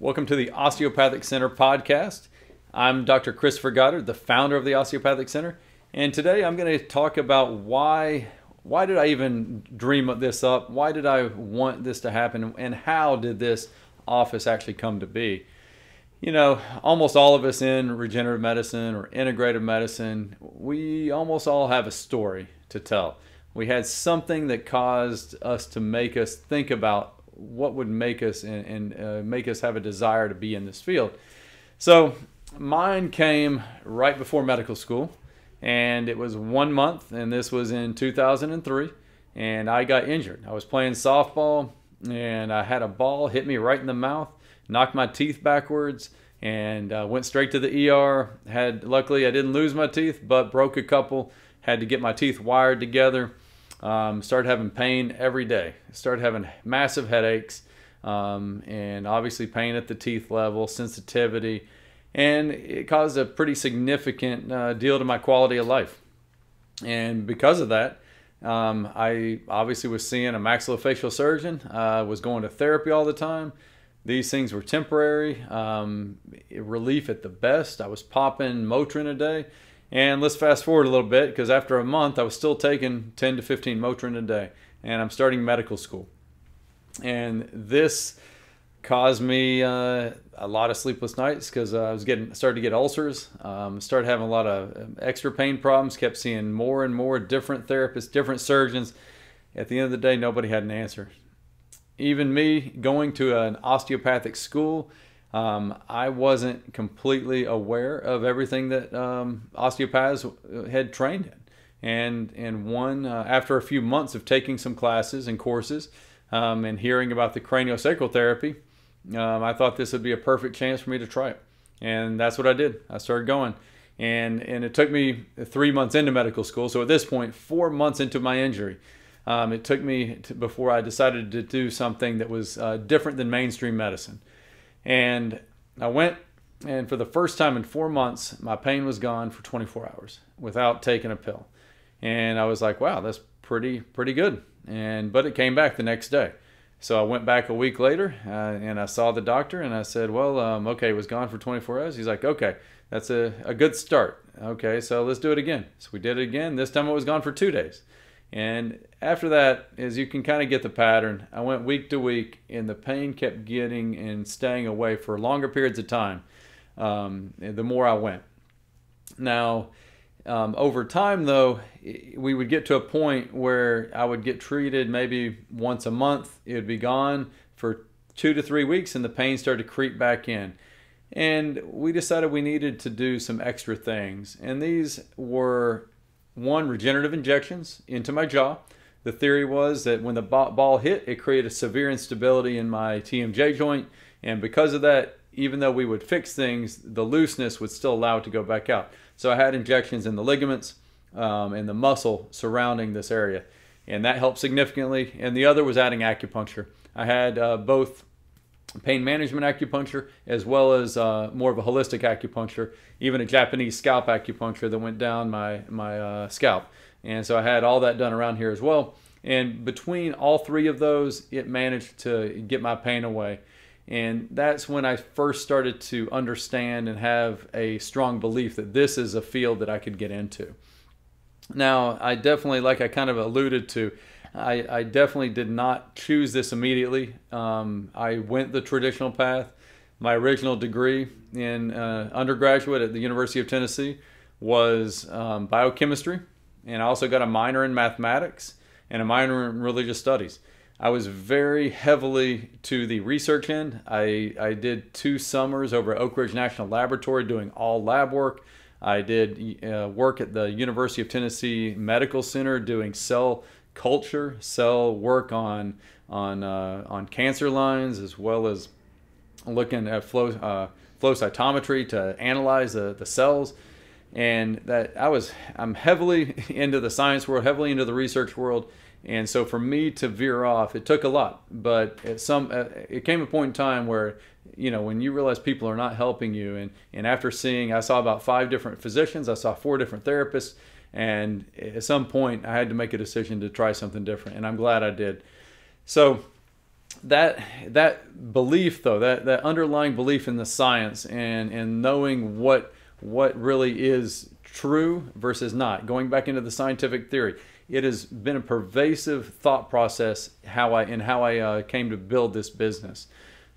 Welcome to the Osteopathic Center podcast. I'm Dr. Christopher Goddard, the founder of the Osteopathic Center, and today I'm going to talk about why why did I even dream this up? Why did I want this to happen and how did this office actually come to be? You know, almost all of us in regenerative medicine or integrative medicine, we almost all have a story to tell. We had something that caused us to make us think about what would make us and, and uh, make us have a desire to be in this field. So mine came right before medical school, and it was one month, and this was in 2003, and I got injured. I was playing softball, and I had a ball hit me right in the mouth, knocked my teeth backwards, and uh, went straight to the ER. Had luckily I didn't lose my teeth, but broke a couple. Had to get my teeth wired together um, started having pain every day. Started having massive headaches, um, and obviously pain at the teeth level, sensitivity, and it caused a pretty significant uh, deal to my quality of life. And because of that, um, I obviously was seeing a maxillofacial surgeon. Uh, was going to therapy all the time. These things were temporary, um, relief at the best. I was popping Motrin a day and let's fast forward a little bit because after a month, I was still taking 10 to 15 Motrin a day, and I'm starting medical school. And this caused me uh, a lot of sleepless nights because I was getting started to get ulcers, um, started having a lot of um, extra pain problems, kept seeing more and more different therapists, different surgeons. At the end of the day, nobody had an answer. Even me going to an osteopathic school um, I wasn't completely aware of everything that um, osteopaths had trained in. And, and one, uh, after a few months of taking some classes and courses um, and hearing about the craniosacral therapy, um, I thought this would be a perfect chance for me to try it. And that's what I did. I started going. And, and it took me three months into medical school. So at this point, four months into my injury, um, it took me to, before I decided to do something that was uh, different than mainstream medicine. And I went, and for the first time in four months, my pain was gone for 24 hours without taking a pill. And I was like, wow, that's pretty pretty good. And but it came back the next day. So I went back a week later uh, and I saw the doctor and I said, well, um, okay, it was gone for 24 hours. He's like, okay, that's a, a good start. Okay, so let's do it again. So we did it again. This time it was gone for two days. And after that, as you can kind of get the pattern, I went week to week, and the pain kept getting and staying away for longer periods of time. Um, the more I went. Now, um, over time, though, we would get to a point where I would get treated maybe once a month. It would be gone for two to three weeks, and the pain started to creep back in. And we decided we needed to do some extra things. And these were one, regenerative injections into my jaw. The theory was that when the ball hit, it created a severe instability in my TMJ joint. And because of that, even though we would fix things, the looseness would still allow it to go back out. So I had injections in the ligaments um, and the muscle surrounding this area. And that helped significantly. And the other was adding acupuncture. I had uh, both pain management acupuncture as well as uh, more of a holistic acupuncture, even a Japanese scalp acupuncture that went down my my uh, scalp. And so I had all that done around here as well. And between all three of those, it managed to get my pain away. And that's when I first started to understand and have a strong belief that this is a field that I could get into. Now, I definitely, like I kind of alluded to, I, I definitely did not choose this immediately. Um, I went the traditional path. My original degree in uh, undergraduate at the University of Tennessee was um, biochemistry, and I also got a minor in mathematics and a minor in religious studies. I was very heavily to the research end. I, I did two summers over at Oak Ridge National Laboratory doing all lab work. I did uh, work at the University of Tennessee Medical Center doing cell culture, cell work on on uh, on cancer lines, as well as looking at flow uh, flow cytometry to analyze the, the cells. And that I was I'm heavily into the science world, heavily into the research world, and so for me to veer off, it took a lot. But at some uh, it came a point in time where you know when you realize people are not helping you, and and after seeing I saw about five different physicians, I saw four different therapists and at some point, I had to make a decision to try something different, and I'm glad I did. So, that that belief though that that underlying belief in the science and and knowing what what really is true versus not going back into the scientific theory it has been a pervasive thought process how i and how i uh, came to build this business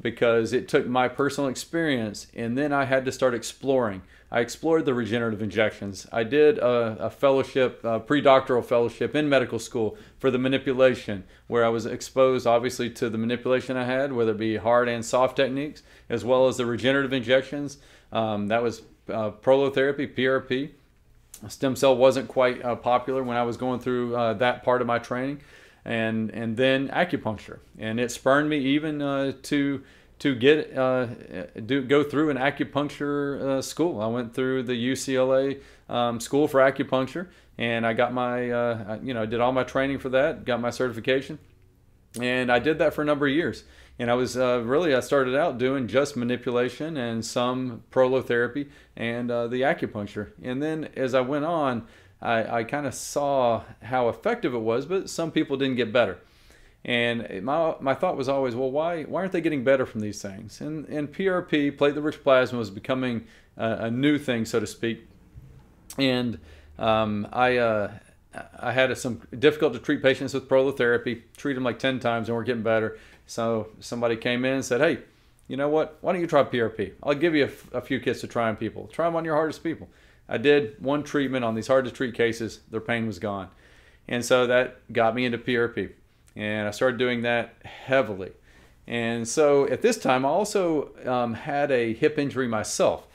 because it took my personal experience and then I had to start exploring. I explored the regenerative injections. I did a, a fellowship, a pre-doctoral fellowship in medical school for the manipulation, where I was exposed obviously to the manipulation I had, whether it be hard and soft techniques, as well as the regenerative injections. Um, that was uh, prolotherapy, PRP. Stem cell wasn't quite uh, popular when I was going through uh, that part of my training and and then acupuncture, and it spurred me even uh, to to get uh, do go through an acupuncture uh, school. I went through the UCLA um, school for acupuncture, and I got my uh, you know did all my training for that, got my certification, and I did that for a number of years. And I was uh, really I started out doing just manipulation and some prolotherapy and uh, the acupuncture, and then as I went on. I, I kind of saw how effective it was, but some people didn't get better. And my, my thought was always, well, why, why aren't they getting better from these things? And, and PRP, platelet rich plasma, was becoming a, a new thing, so to speak. And um, I, uh, I had a, some difficult to treat patients with prolotherapy, treat them like 10 times and we're getting better. So somebody came in and said, hey, you know what? Why don't you try PRP? I'll give you a, few kits to try on people. Try them on your hardest people. I did one treatment on these hard to treat cases, their pain was gone. And so that got me into PRP. And I started doing that heavily. And so at this time, I also um, had a hip injury myself.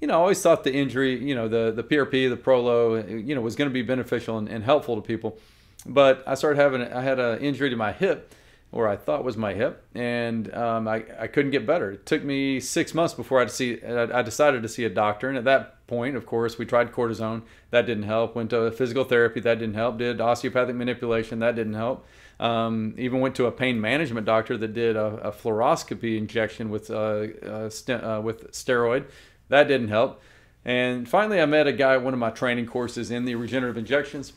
You know, I always thought the injury, you know, the, the PRP, the Prolo, you know, was going to be beneficial and, and helpful to people. But I started having, I had an injury to my hip or I thought was my hip, and um, I, I couldn't get better. It took me six months before I see I decided to see a doctor, and at that point, of course, we tried cortisone. That didn't help. Went to physical therapy. That didn't help. Did osteopathic manipulation. That didn't help. Um, even went to a pain management doctor that did a, a fluoroscopy injection with uh, uh, st- uh, with steroid. That didn't help. And finally, I met a guy at one of my training courses in the regenerative injections,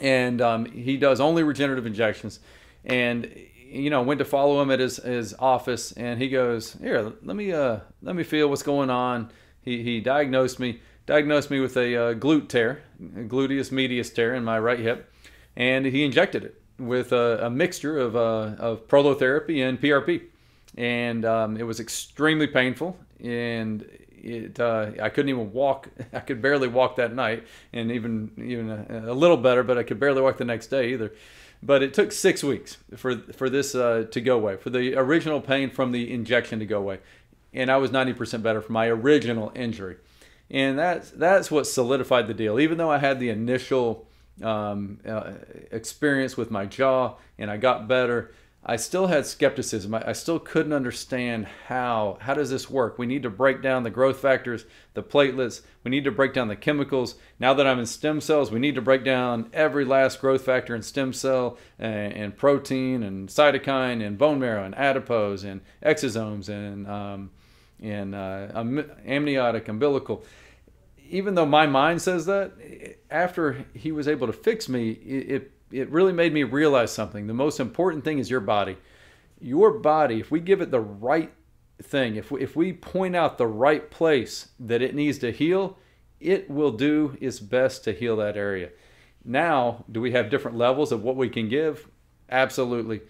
and um, he does only regenerative injections and you know went to follow him at his, his office and he goes here let me uh let me feel what's going on. He, he diagnosed me diagnosed me with a uh, glute tear a gluteus medius tear in my right hip and he injected it with a, a mixture of, uh, of prolotherapy and PRP and um, it was extremely painful and it uh, I couldn't even walk I could barely walk that night and even even a, a little better but I could barely walk the next day either but it took six weeks for for this uh, to go away, for the original pain from the injection to go away, and I was 90% better from my original injury, and that's that's what solidified the deal. Even though I had the initial um, uh, experience with my jaw and I got better, I still had skepticism. I, I, still couldn't understand how how does this work. We need to break down the growth factors, the platelets. We need to break down the chemicals. Now that I'm in stem cells, we need to break down every last growth factor in stem cell and, and protein and cytokine and bone marrow and adipose and exosomes and um, and uh, amniotic umbilical. Even though my mind says that, after he was able to fix me, it, it it really made me realize something. The most important thing is your body. Your body, if we give it the right thing, if we, if we point out the right place that it needs to heal, it will do its best to heal that area. Now, do we have different levels of what we can give? Absolutely.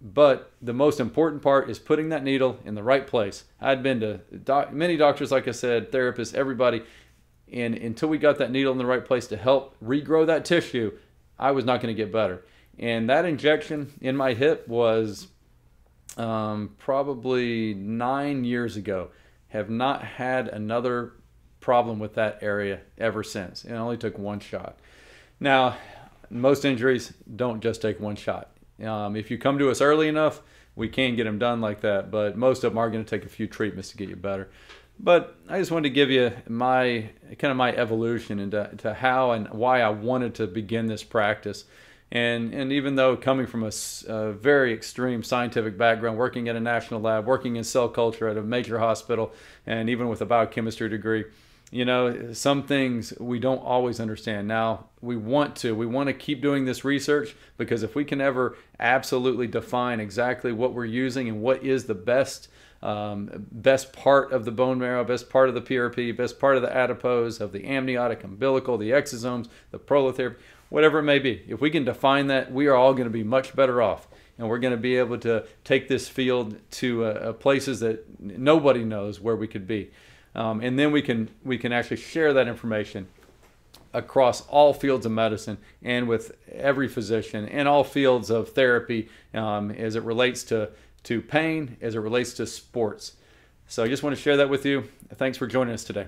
But the most important part is putting that needle in the right place. I'd been to doc- many doctors, like I said, therapists, everybody, and until we got that needle in the right place to help regrow that tissue, I was not going to get better. And that injection in my hip was um, probably nine years ago. Have not had another problem with that area ever since. It only took one shot. Now, most injuries don't just take one shot. Um, if you come to us early enough, we can get them done like that, but most of them are going to take a few treatments to get you better. But I just wanted to give you my kind of my evolution into to how and why I wanted to begin this practice. And, and even though coming from a, a, very extreme scientific background, working in a national lab, working in cell culture at a major hospital, and even with a biochemistry degree, you know, some things we don't always understand. Now, we want to. We want to keep doing this research because if we can ever absolutely define exactly what we're using and what is the best um, best part of the bone marrow, best part of the PRP, best part of the adipose, of the amniotic umbilical, the exosomes, the prolotherapy, whatever it may be. If we can define that, we are all going to be much better off. And we're going to be able to take this field to uh, uh places that nobody knows where we could be. Um, and then we can we can actually share that information across all fields of medicine and with every physician and all fields of therapy um, as it relates to to pain, as it relates to sports. So I just want to share that with you. Thanks for joining us today.